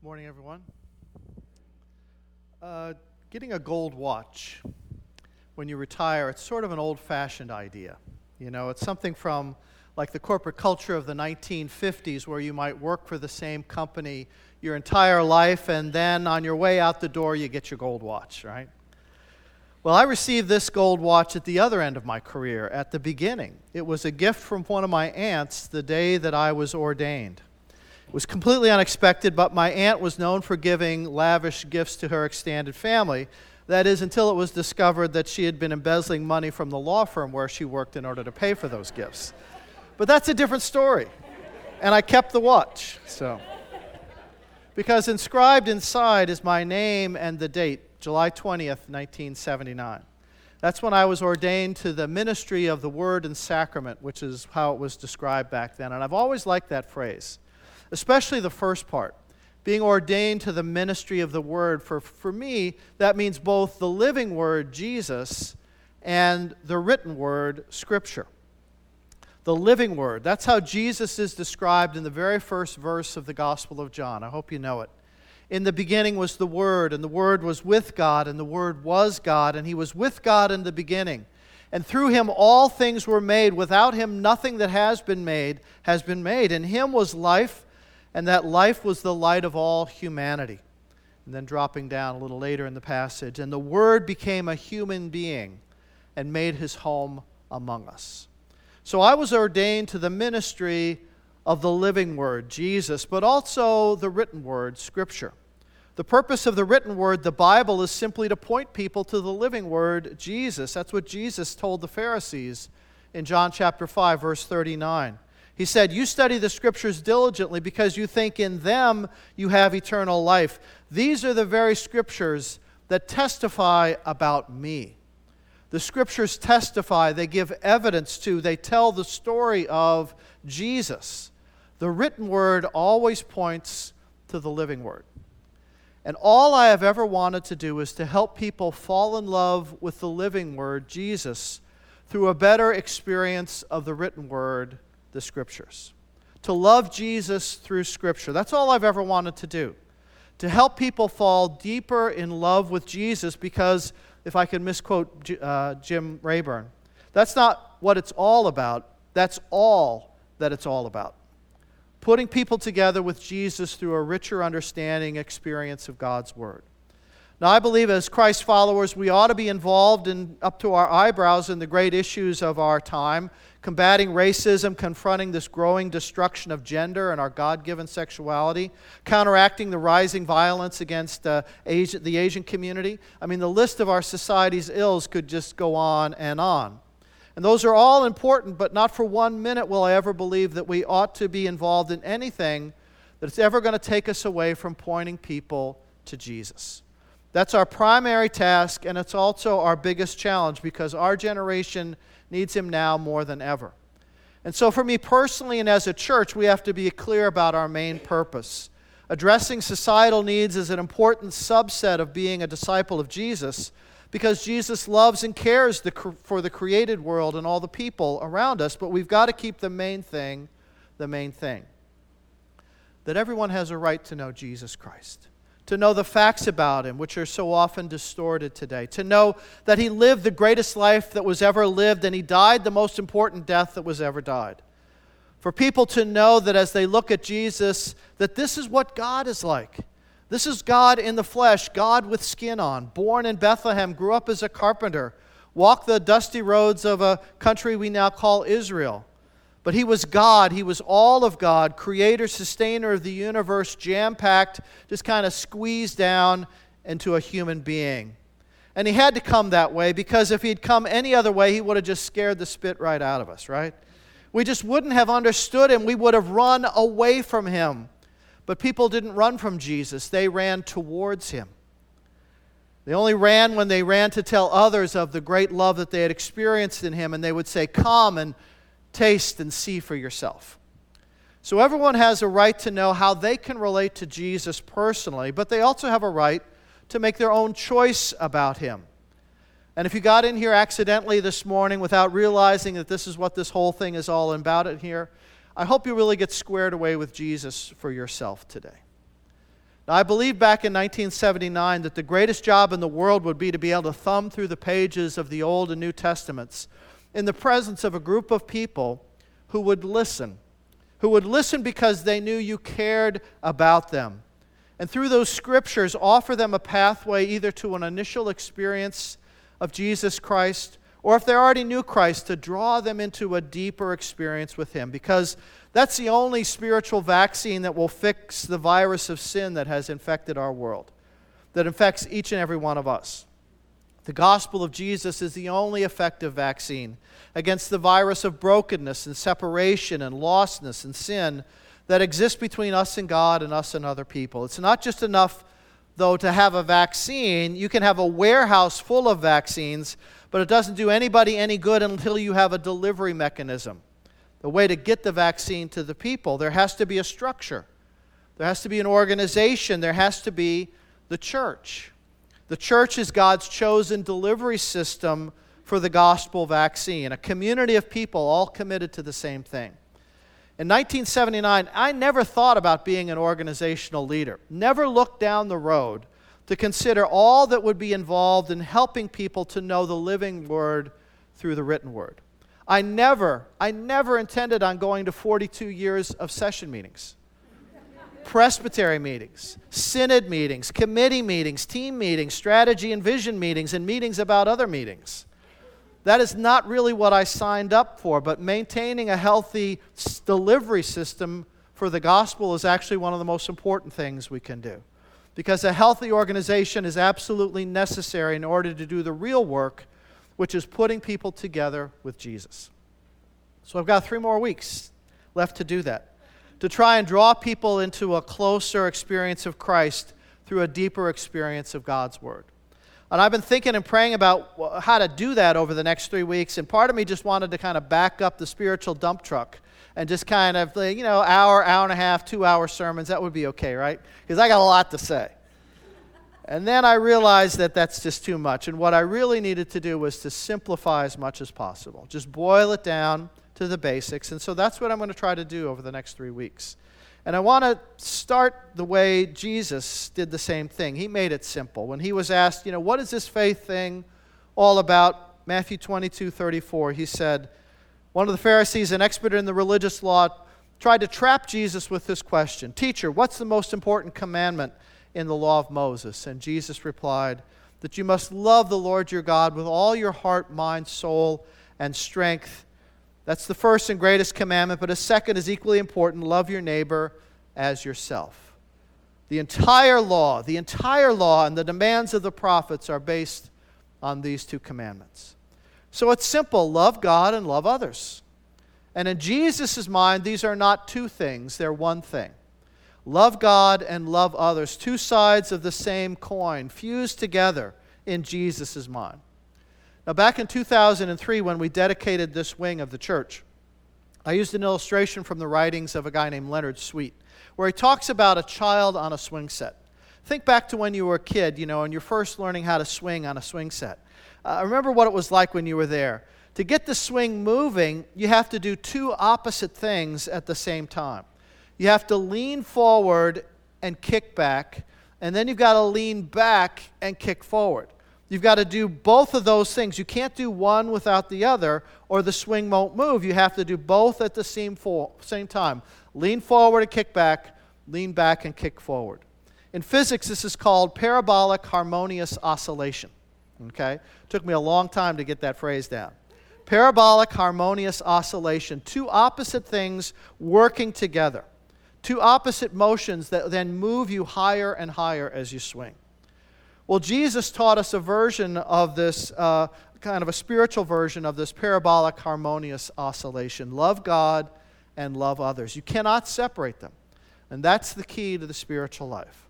Morning, everyone. Uh, getting a gold watch when you retire, it's sort of an old fashioned idea. You know, it's something from like the corporate culture of the 1950s where you might work for the same company your entire life and then on your way out the door you get your gold watch, right? Well, I received this gold watch at the other end of my career, at the beginning. It was a gift from one of my aunts the day that I was ordained. It was completely unexpected, but my aunt was known for giving lavish gifts to her extended family. That is, until it was discovered that she had been embezzling money from the law firm where she worked in order to pay for those gifts. But that's a different story. And I kept the watch, so. Because inscribed inside is my name and the date, July 20th, 1979. That's when I was ordained to the ministry of the Word and Sacrament, which is how it was described back then. And I've always liked that phrase especially the first part being ordained to the ministry of the word. For, for me, that means both the living word, Jesus, and the written word, Scripture. The living word. That's how Jesus is described in the very first verse of the Gospel of John. I hope you know it. In the beginning was the Word, and the Word was with God, and the Word was God, and He was with God in the beginning. And through Him all things were made. Without Him, nothing that has been made has been made. In Him was life and that life was the light of all humanity. And then dropping down a little later in the passage, and the Word became a human being and made his home among us. So I was ordained to the ministry of the living Word, Jesus, but also the written Word, Scripture. The purpose of the written Word, the Bible, is simply to point people to the living Word, Jesus. That's what Jesus told the Pharisees in John chapter 5, verse 39. He said, You study the scriptures diligently because you think in them you have eternal life. These are the very scriptures that testify about me. The scriptures testify, they give evidence to, they tell the story of Jesus. The written word always points to the living word. And all I have ever wanted to do is to help people fall in love with the living word, Jesus, through a better experience of the written word the Scriptures, to love Jesus through Scripture. That's all I've ever wanted to do. To help people fall deeper in love with Jesus, because if I can misquote uh, Jim Rayburn, that's not what it's all about. That's all that it's all about. Putting people together with Jesus through a richer understanding, experience of God's Word. Now, I believe as Christ followers, we ought to be involved in, up to our eyebrows in the great issues of our time, combating racism, confronting this growing destruction of gender and our God given sexuality, counteracting the rising violence against uh, the Asian community. I mean, the list of our society's ills could just go on and on. And those are all important, but not for one minute will I ever believe that we ought to be involved in anything that's ever going to take us away from pointing people to Jesus. That's our primary task, and it's also our biggest challenge because our generation needs Him now more than ever. And so, for me personally and as a church, we have to be clear about our main purpose. Addressing societal needs is an important subset of being a disciple of Jesus because Jesus loves and cares the, for the created world and all the people around us, but we've got to keep the main thing the main thing that everyone has a right to know Jesus Christ to know the facts about him, which are so often distorted today, to know that he lived the greatest life that was ever lived and he died the most important death that was ever died. For people to know that as they look at Jesus, that this is what God is like. This is God in the flesh, God with skin on, born in Bethlehem, grew up as a carpenter, walked the dusty roads of a country we now call Israel but he was God. He was all of God, creator, sustainer of the universe, jam packed, just kind of squeezed down into a human being. And he had to come that way because if he'd come any other way, he would have just scared the spit right out of us, right? We just wouldn't have understood him. We would have run away from him. But people didn't run from Jesus, they ran towards him. They only ran when they ran to tell others of the great love that they had experienced in him, and they would say, Come and taste and see for yourself. So everyone has a right to know how they can relate to Jesus personally, but they also have a right to make their own choice about him. And if you got in here accidentally this morning without realizing that this is what this whole thing is all about it here, I hope you really get squared away with Jesus for yourself today. Now, I believe back in 1979 that the greatest job in the world would be to be able to thumb through the pages of the Old and New Testaments in the presence of a group of people who would listen, who would listen because they knew you cared about them. And through those scriptures, offer them a pathway either to an initial experience of Jesus Christ, or if they already knew Christ, to draw them into a deeper experience with Him. Because that's the only spiritual vaccine that will fix the virus of sin that has infected our world, that infects each and every one of us. The gospel of Jesus is the only effective vaccine against the virus of brokenness and separation and lostness and sin that exists between us and God and us and other people. It's not just enough, though, to have a vaccine. You can have a warehouse full of vaccines, but it doesn't do anybody any good until you have a delivery mechanism the way to get the vaccine to the people, there has to be a structure. There has to be an organization. There has to be the church. The church is God's chosen delivery system for the gospel vaccine, a community of people all committed to the same thing. In 1979, I never thought about being an organizational leader, never looked down the road to consider all that would be involved in helping people to know the living word through the written word. I never, I never intended on going to 42 years of session meetings. Presbytery meetings, synod meetings, committee meetings, team meetings, strategy and vision meetings, and meetings about other meetings. That is not really what I signed up for, but maintaining a healthy delivery system for the gospel is actually one of the most important things we can do. Because a healthy organization is absolutely necessary in order to do the real work which is putting people together with Jesus. So I've got three more weeks left to do that, to try and draw people into a closer experience of Christ through a deeper experience of God's Word. And I've been thinking and praying about how to do that over the next three weeks. And part of me just wanted to kind of back up the spiritual dump truck and just kind of, you know, hour, hour and a half, two hour sermons. That would be okay, right? Because I got a lot to say. And then I realized that that's just too much. And what I really needed to do was to simplify as much as possible, just boil it down to the basics. And so that's what I'm going to try to do over the next three weeks. And I want to start the way Jesus did the same thing. He made it simple. When he was asked, you know, what is this faith thing all about? Matthew 22 34, he said, One of the Pharisees, an expert in the religious law, tried to trap Jesus with this question Teacher, what's the most important commandment? in the law of Moses? And Jesus replied, That you must love the Lord your God with all your heart, mind, soul, and strength. That's the first and greatest commandment, but a second is equally important love your neighbor as yourself. The entire law, the entire law, and the demands of the prophets are based on these two commandments. So it's simple love God and love others. And in Jesus' mind, these are not two things, they're one thing. Love God and love others, two sides of the same coin, fused together in Jesus' mind. Now, back in 2003, when we dedicated this wing of the church, I used an illustration from the writings of a guy named Leonard Sweet, where he talks about a child on a swing set. Think back to when you were a kid, you know, and you're first learning how to swing on a swing set. Uh, remember what it was like when you were there. To get the swing moving, you have to do two opposite things at the same time. You have to lean forward and kick back, and then you've got to lean back and kick forward. You've got to do both of those things. You can't do one without the other, or the swing won't move. You have to do both at the same, same time. Lean forward and kick back, lean back and kick forward. In physics, this is called parabolic harmonious oscillation. Okay? Took me a long time to get that phrase down. Parabolic harmonious oscillation, two opposite things working together. Two opposite motions that then move you higher and higher as you swing. Well, Jesus taught us a version of this, uh, kind of a spiritual version of this parabolic harmonious oscillation love God and love others. You cannot separate them. And that's the key to the spiritual life.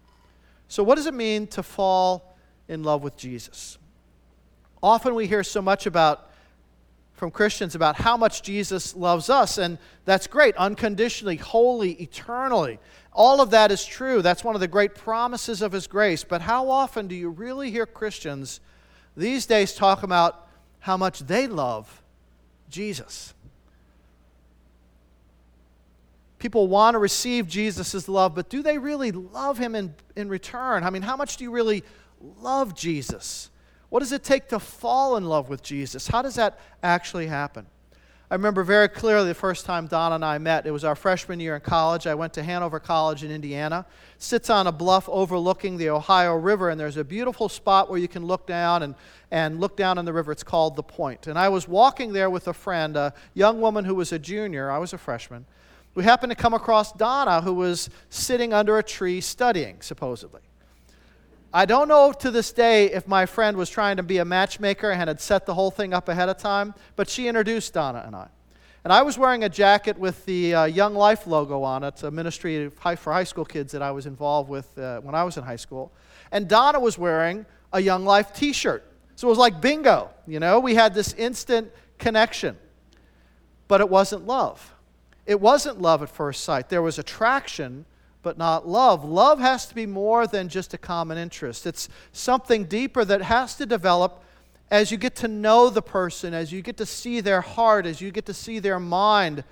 So, what does it mean to fall in love with Jesus? Often we hear so much about from Christians about how much Jesus loves us, and that's great, unconditionally, wholly, eternally. All of that is true. That's one of the great promises of His grace. But how often do you really hear Christians these days talk about how much they love Jesus? People want to receive Jesus' love, but do they really love him in, in return? I mean, how much do you really love Jesus? What does it take to fall in love with Jesus? How does that actually happen? I remember very clearly the first time Donna and I met. It was our freshman year in college. I went to Hanover College in Indiana. It sits on a bluff overlooking the Ohio River, and there's a beautiful spot where you can look down and, and look down on the river. It's called the Point. And I was walking there with a friend, a young woman who was a junior. I was a freshman. We happened to come across Donna, who was sitting under a tree studying, supposedly. I don't know to this day if my friend was trying to be a matchmaker and had set the whole thing up ahead of time, but she introduced Donna and I. And I was wearing a jacket with the uh, Young Life logo on it, a ministry for high school kids that I was involved with uh, when I was in high school. And Donna was wearing a Young Life t shirt. So it was like bingo, you know? We had this instant connection. But it wasn't love. It wasn't love at first sight. There was attraction, but not love. Love has to be more than just a common interest, it's something deeper that has to develop as you get to know the person, as you get to see their heart, as you get to see their mind,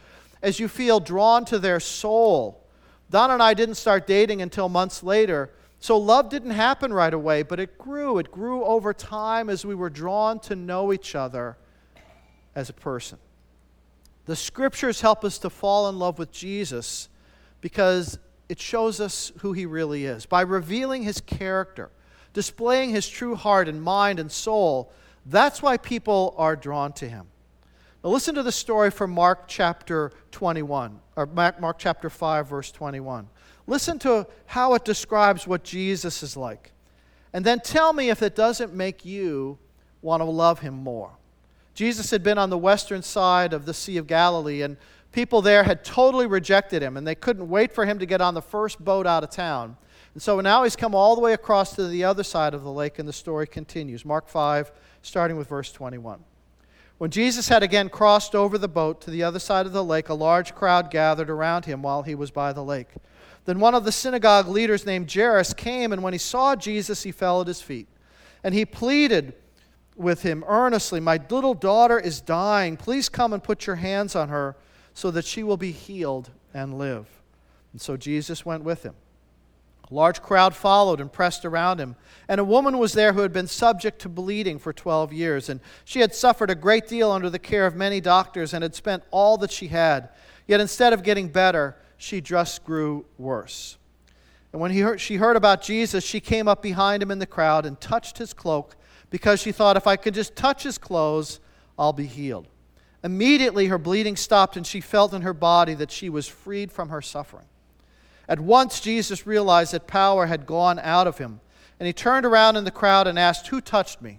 as you feel drawn to their soul. Donna and I didn't start dating until months later. So love didn't happen right away, but it grew. It grew over time as we were drawn to know each other as a person. The scriptures help us to fall in love with Jesus because it shows us who he really is. By revealing his character, displaying his true heart and mind and soul, that's why people are drawn to him. Now, listen to the story from Mark chapter 21, or Mark chapter 5, verse 21. Listen to how it describes what Jesus is like. And then tell me if it doesn't make you want to love him more. Jesus had been on the western side of the Sea of Galilee, and people there had totally rejected him, and they couldn't wait for him to get on the first boat out of town. And so now he's come all the way across to the other side of the lake, and the story continues. Mark 5, starting with verse 21. When Jesus had again crossed over the boat to the other side of the lake, a large crowd gathered around him while he was by the lake. Then one of the synagogue leaders named Jairus came, and when he saw Jesus, he fell at his feet. And he pleaded with him earnestly, My little daughter is dying. Please come and put your hands on her so that she will be healed and live. And so Jesus went with him. A large crowd followed and pressed around him. And a woman was there who had been subject to bleeding for 12 years. And she had suffered a great deal under the care of many doctors and had spent all that she had. Yet instead of getting better, she just grew worse. And when he heard, she heard about Jesus, she came up behind him in the crowd and touched his cloak because she thought, if I could just touch his clothes, I'll be healed. Immediately, her bleeding stopped, and she felt in her body that she was freed from her suffering. At once, Jesus realized that power had gone out of him, and he turned around in the crowd and asked, Who touched me?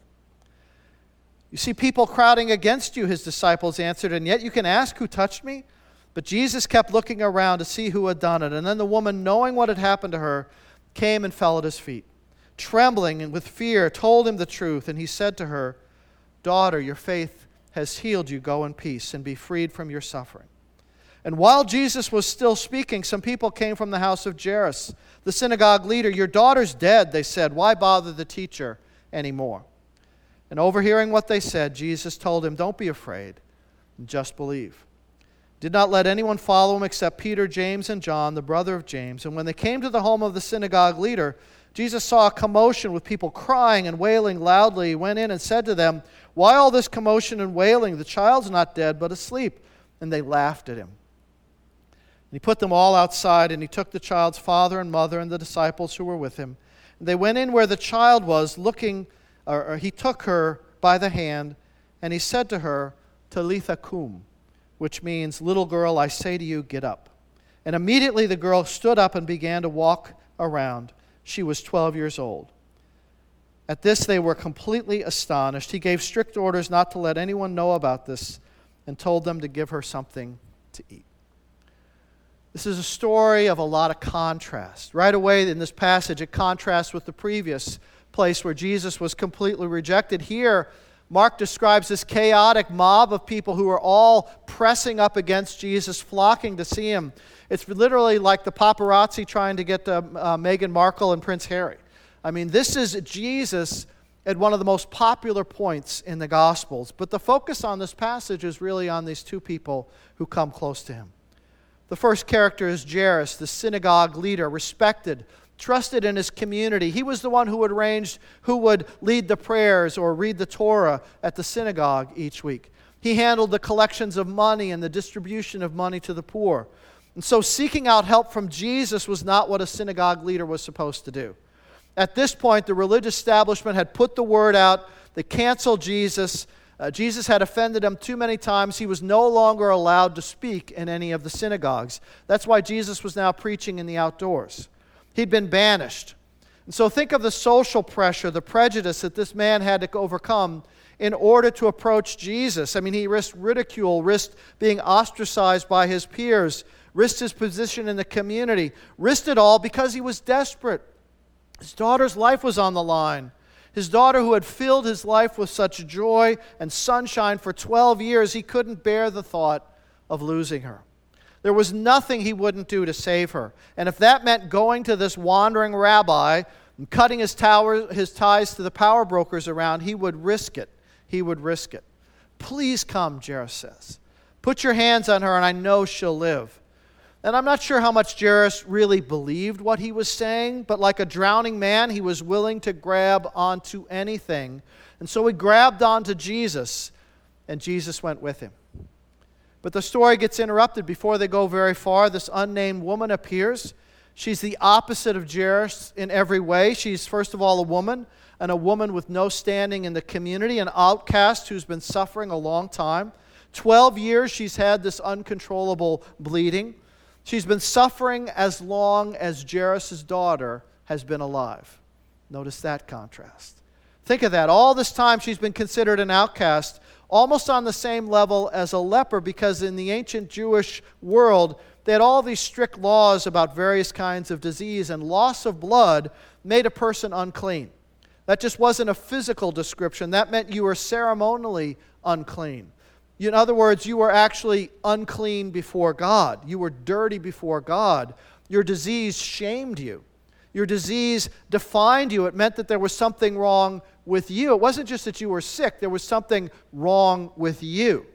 You see people crowding against you, his disciples answered, and yet you can ask, Who touched me? But Jesus kept looking around to see who had done it. And then the woman, knowing what had happened to her, came and fell at his feet. Trembling and with fear, told him the truth, and he said to her, Daughter, your faith has healed you. Go in peace and be freed from your suffering. And while Jesus was still speaking, some people came from the house of Jairus, the synagogue leader. Your daughter's dead, they said. Why bother the teacher anymore? And overhearing what they said, Jesus told him, Don't be afraid, just believe. Did not let anyone follow him except Peter, James, and John, the brother of James. And when they came to the home of the synagogue leader, Jesus saw a commotion with people crying and wailing loudly. He went in and said to them, why all this commotion and wailing? The child's not dead, but asleep. And they laughed at him. And he put them all outside, and he took the child's father and mother and the disciples who were with him. And they went in where the child was, looking, or, or he took her by the hand, and he said to her, Talitha cum, which means, Little girl, I say to you, get up. And immediately the girl stood up and began to walk around. She was 12 years old. At this, they were completely astonished. He gave strict orders not to let anyone know about this and told them to give her something to eat. This is a story of a lot of contrast. Right away in this passage, it contrasts with the previous place where Jesus was completely rejected. Here, Mark describes this chaotic mob of people who are all pressing up against Jesus, flocking to see him. It's literally like the paparazzi trying to get to, uh, Meghan Markle and Prince Harry. I mean, this is Jesus at one of the most popular points in the Gospels. But the focus on this passage is really on these two people who come close to him. The first character is Jairus, the synagogue leader, respected, trusted in his community. He was the one who arranged who would lead the prayers or read the Torah at the synagogue each week. He handled the collections of money and the distribution of money to the poor. And so, seeking out help from Jesus was not what a synagogue leader was supposed to do. At this point, the religious establishment had put the word out, they canceled Jesus. Uh, Jesus had offended them too many times. He was no longer allowed to speak in any of the synagogues. That's why Jesus was now preaching in the outdoors. He'd been banished. And so think of the social pressure, the prejudice that this man had to overcome in order to approach Jesus. I mean, he risked ridicule, risked being ostracized by his peers, risked his position in the community, risked it all because he was desperate. His daughter's life was on the line. His daughter, who had filled his life with such joy and sunshine for 12 years, he couldn't bear the thought of losing her. There was nothing he wouldn't do to save her. And if that meant going to this wandering rabbi and cutting his, tower, his ties to the power brokers around, he would risk it. He would risk it. Please come, Jairus says. Put your hands on her, and I know she'll live. And I'm not sure how much Jairus really believed what he was saying, but like a drowning man, he was willing to grab onto anything. And so he grabbed onto Jesus, and Jesus went with him. But the story gets interrupted before they go very far. This unnamed woman appears. She's the opposite of Jairus in every way. She's, first of all, a woman, and a woman with no standing in the community, an outcast who's been suffering a long time. Twelve years she's had this uncontrollable bleeding. She's been suffering as long as Jairus' daughter has been alive. Notice that contrast. Think of that. All this time she's been considered an outcast, almost on the same level as a leper, because in the ancient Jewish world, they had all these strict laws about various kinds of disease, and loss of blood made a person unclean. That just wasn't a physical description, that meant you were ceremonially unclean. In other words, you were actually unclean before God. You were dirty before God. Your disease shamed you. Your disease defined you. It meant that there was something wrong with you. It wasn't just that you were sick, there was something wrong with you.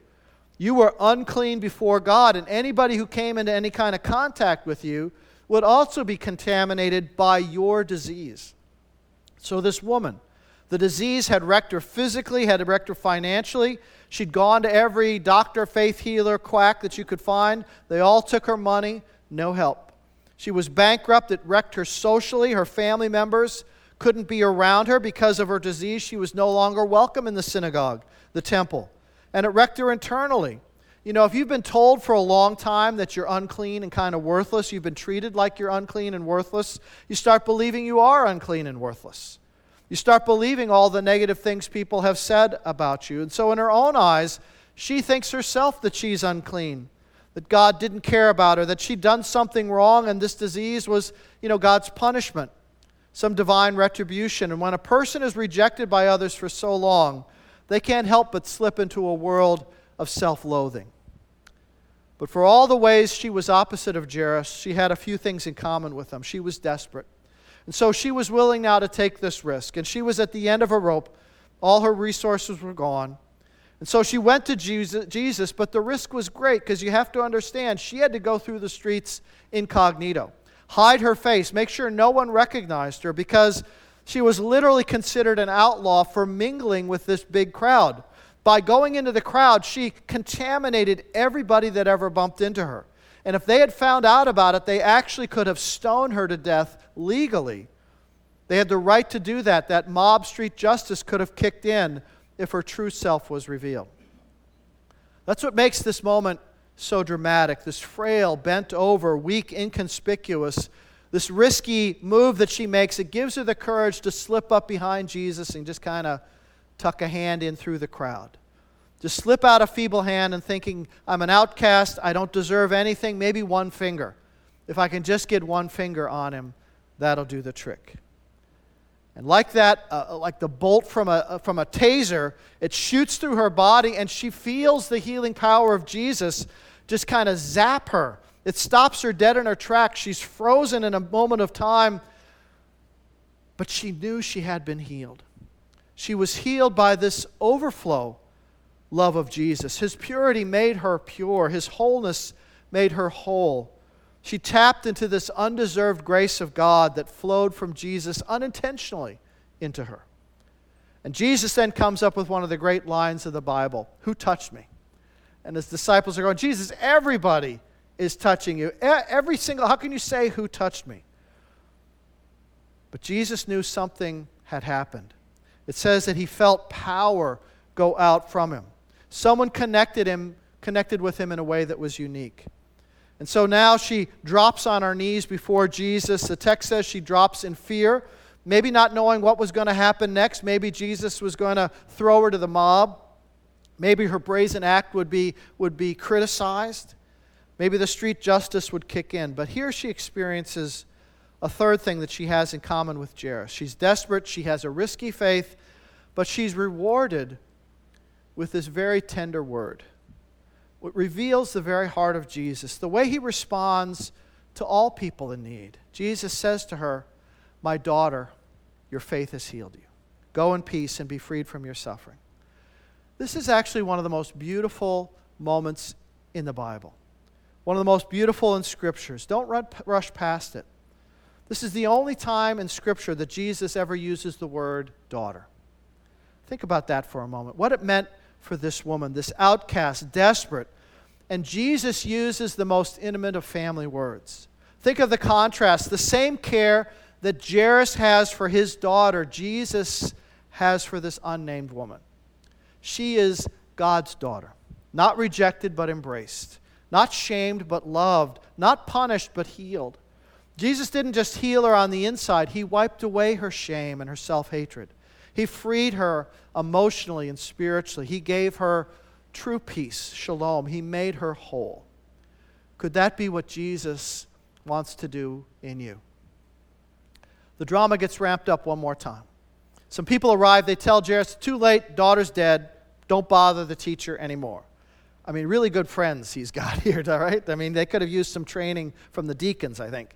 You were unclean before God, and anybody who came into any kind of contact with you would also be contaminated by your disease. So, this woman, the disease had wrecked her physically, had wrecked her financially, She'd gone to every doctor, faith healer, quack that you could find. They all took her money, no help. She was bankrupt. It wrecked her socially. Her family members couldn't be around her because of her disease. She was no longer welcome in the synagogue, the temple. And it wrecked her internally. You know, if you've been told for a long time that you're unclean and kind of worthless, you've been treated like you're unclean and worthless, you start believing you are unclean and worthless. You start believing all the negative things people have said about you. And so, in her own eyes, she thinks herself that she's unclean, that God didn't care about her, that she'd done something wrong, and this disease was, you know, God's punishment, some divine retribution. And when a person is rejected by others for so long, they can't help but slip into a world of self loathing. But for all the ways she was opposite of Jairus, she had a few things in common with him. She was desperate. And so she was willing now to take this risk. And she was at the end of her rope. All her resources were gone. And so she went to Jesus, but the risk was great because you have to understand she had to go through the streets incognito, hide her face, make sure no one recognized her because she was literally considered an outlaw for mingling with this big crowd. By going into the crowd, she contaminated everybody that ever bumped into her. And if they had found out about it, they actually could have stoned her to death legally. They had the right to do that. That mob street justice could have kicked in if her true self was revealed. That's what makes this moment so dramatic. This frail, bent over, weak, inconspicuous, this risky move that she makes, it gives her the courage to slip up behind Jesus and just kind of tuck a hand in through the crowd. To slip out a feeble hand and thinking, I'm an outcast, I don't deserve anything, maybe one finger. If I can just get one finger on him, That'll do the trick. And like that, uh, uh, like the bolt from a, uh, from a taser, it shoots through her body and she feels the healing power of Jesus just kind of zap her. It stops her dead in her tracks. She's frozen in a moment of time, but she knew she had been healed. She was healed by this overflow love of Jesus. His purity made her pure, His wholeness made her whole. She tapped into this undeserved grace of God that flowed from Jesus unintentionally into her. And Jesus then comes up with one of the great lines of the Bible Who touched me? And his disciples are going, Jesus, everybody is touching you. Every single, how can you say, Who touched me? But Jesus knew something had happened. It says that he felt power go out from him. Someone connected him, connected with him in a way that was unique. And so now she drops on her knees before Jesus. The text says she drops in fear, maybe not knowing what was going to happen next. Maybe Jesus was going to throw her to the mob. Maybe her brazen act would be, would be criticized. Maybe the street justice would kick in. But here she experiences a third thing that she has in common with Jairus. She's desperate, she has a risky faith, but she's rewarded with this very tender word. It reveals the very heart of Jesus, the way he responds to all people in need. Jesus says to her, My daughter, your faith has healed you. Go in peace and be freed from your suffering. This is actually one of the most beautiful moments in the Bible, one of the most beautiful in Scriptures. Don't rush past it. This is the only time in Scripture that Jesus ever uses the word daughter. Think about that for a moment. What it meant for this woman, this outcast, desperate. And Jesus uses the most intimate of family words. Think of the contrast. The same care that Jairus has for his daughter, Jesus has for this unnamed woman. She is God's daughter, not rejected but embraced, not shamed but loved, not punished but healed. Jesus didn't just heal her on the inside, He wiped away her shame and her self hatred. He freed her emotionally and spiritually. He gave her true peace, shalom. He made her whole. Could that be what Jesus wants to do in you? The drama gets ramped up one more time. Some people arrive, they tell Jairus, too late, daughter's dead, don't bother the teacher anymore. I mean, really good friends he's got here, all right? I mean, they could have used some training from the deacons, I think.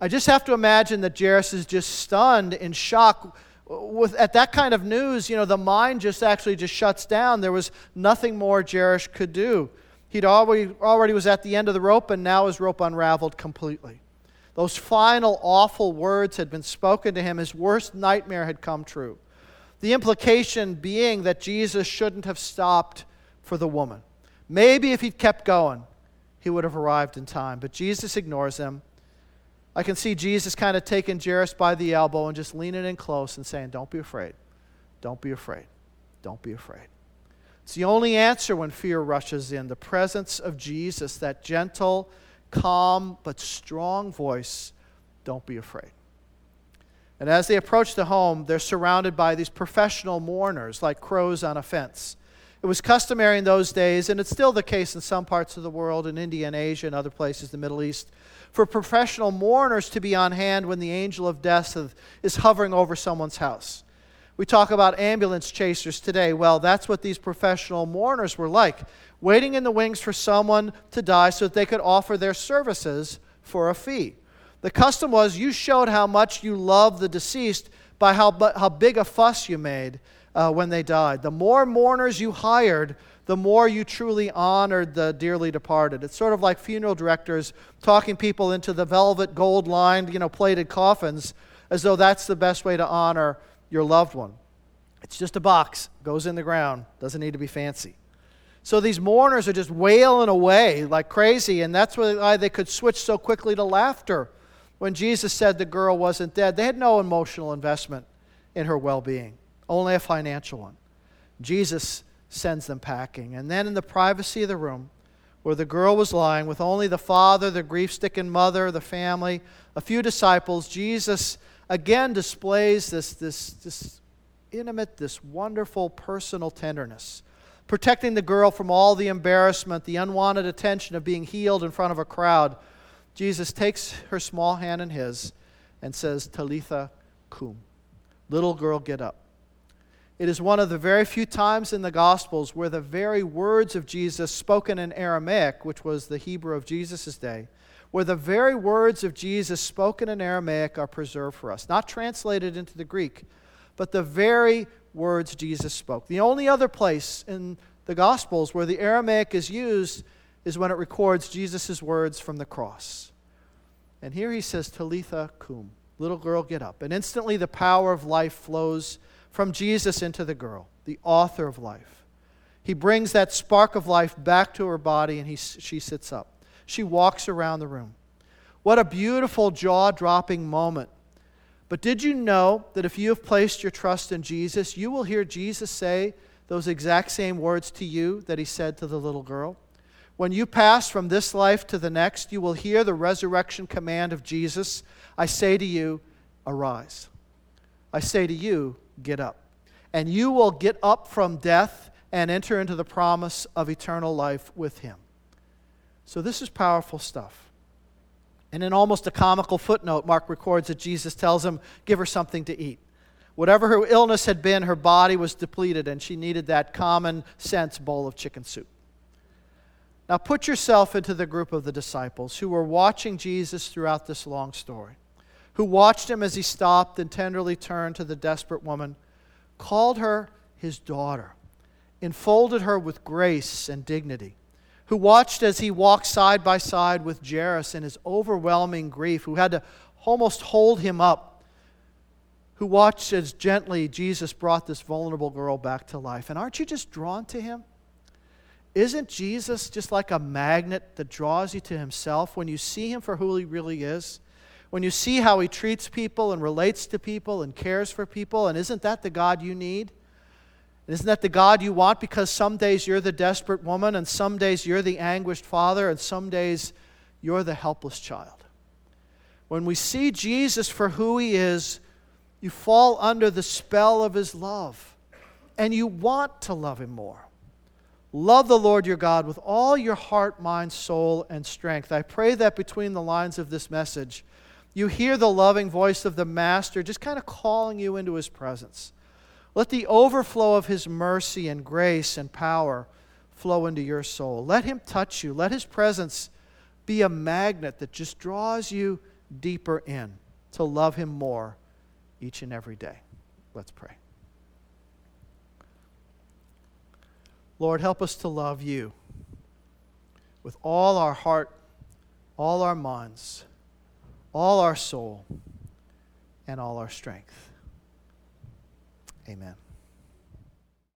I just have to imagine that Jairus is just stunned in shock. With, at that kind of news, you know, the mind just actually just shuts down. There was nothing more Jairus could do. He'd already, already was at the end of the rope, and now his rope unraveled completely. Those final awful words had been spoken to him. His worst nightmare had come true. The implication being that Jesus shouldn't have stopped for the woman. Maybe if he'd kept going, he would have arrived in time. But Jesus ignores him. I can see Jesus kind of taking Jairus by the elbow and just leaning in close and saying, Don't be afraid. Don't be afraid. Don't be afraid. It's the only answer when fear rushes in the presence of Jesus, that gentle, calm, but strong voice. Don't be afraid. And as they approach the home, they're surrounded by these professional mourners like crows on a fence. It was customary in those days, and it's still the case in some parts of the world, in India and Asia and other places, the Middle East, for professional mourners to be on hand when the angel of death is hovering over someone's house. We talk about ambulance chasers today. Well, that's what these professional mourners were like, waiting in the wings for someone to die so that they could offer their services for a fee. The custom was you showed how much you loved the deceased by how, how big a fuss you made uh, when they died. The more mourners you hired, the more you truly honored the dearly departed. It's sort of like funeral directors talking people into the velvet, gold lined, you know, plated coffins as though that's the best way to honor your loved one. It's just a box, goes in the ground, doesn't need to be fancy. So these mourners are just wailing away like crazy, and that's why they could switch so quickly to laughter when Jesus said the girl wasn't dead. They had no emotional investment in her well being, only a financial one. Jesus sends them packing. And then in the privacy of the room, where the girl was lying with only the father, the grief stricken mother, the family, a few disciples, Jesus again displays this, this, this intimate, this wonderful personal tenderness, protecting the girl from all the embarrassment, the unwanted attention of being healed in front of a crowd. Jesus takes her small hand in his and says, Talitha cum. Little girl, get up. It is one of the very few times in the Gospels where the very words of Jesus, spoken in Aramaic, which was the Hebrew of Jesus' day, where the very words of Jesus spoken in Aramaic are preserved for us, not translated into the Greek, but the very words Jesus spoke. The only other place in the Gospels where the Aramaic is used is when it records Jesus' words from the cross. And here he says, Talitha cum, little girl, get up. And instantly the power of life flows from Jesus into the girl, the author of life. He brings that spark of life back to her body and he, she sits up. She walks around the room. What a beautiful, jaw dropping moment. But did you know that if you have placed your trust in Jesus, you will hear Jesus say those exact same words to you that he said to the little girl? When you pass from this life to the next, you will hear the resurrection command of Jesus I say to you, arise. I say to you, get up. And you will get up from death and enter into the promise of eternal life with him. So, this is powerful stuff. And in almost a comical footnote, Mark records that Jesus tells him, Give her something to eat. Whatever her illness had been, her body was depleted, and she needed that common sense bowl of chicken soup. Now, put yourself into the group of the disciples who were watching Jesus throughout this long story, who watched him as he stopped and tenderly turned to the desperate woman, called her his daughter, enfolded her with grace and dignity who watched as he walked side by side with Jairus in his overwhelming grief, who had to almost hold him up, who watched as gently Jesus brought this vulnerable girl back to life. And aren't you just drawn to him? Isn't Jesus just like a magnet that draws you to himself when you see him for who he really is? When you see how he treats people and relates to people and cares for people, and isn't that the God you need? Isn't that the God you want? Because some days you're the desperate woman, and some days you're the anguished father, and some days you're the helpless child. When we see Jesus for who he is, you fall under the spell of his love, and you want to love him more. Love the Lord your God with all your heart, mind, soul, and strength. I pray that between the lines of this message, you hear the loving voice of the Master just kind of calling you into his presence. Let the overflow of His mercy and grace and power flow into your soul. Let Him touch you. Let His presence be a magnet that just draws you deeper in to love Him more each and every day. Let's pray. Lord, help us to love you with all our heart, all our minds, all our soul, and all our strength. Amen.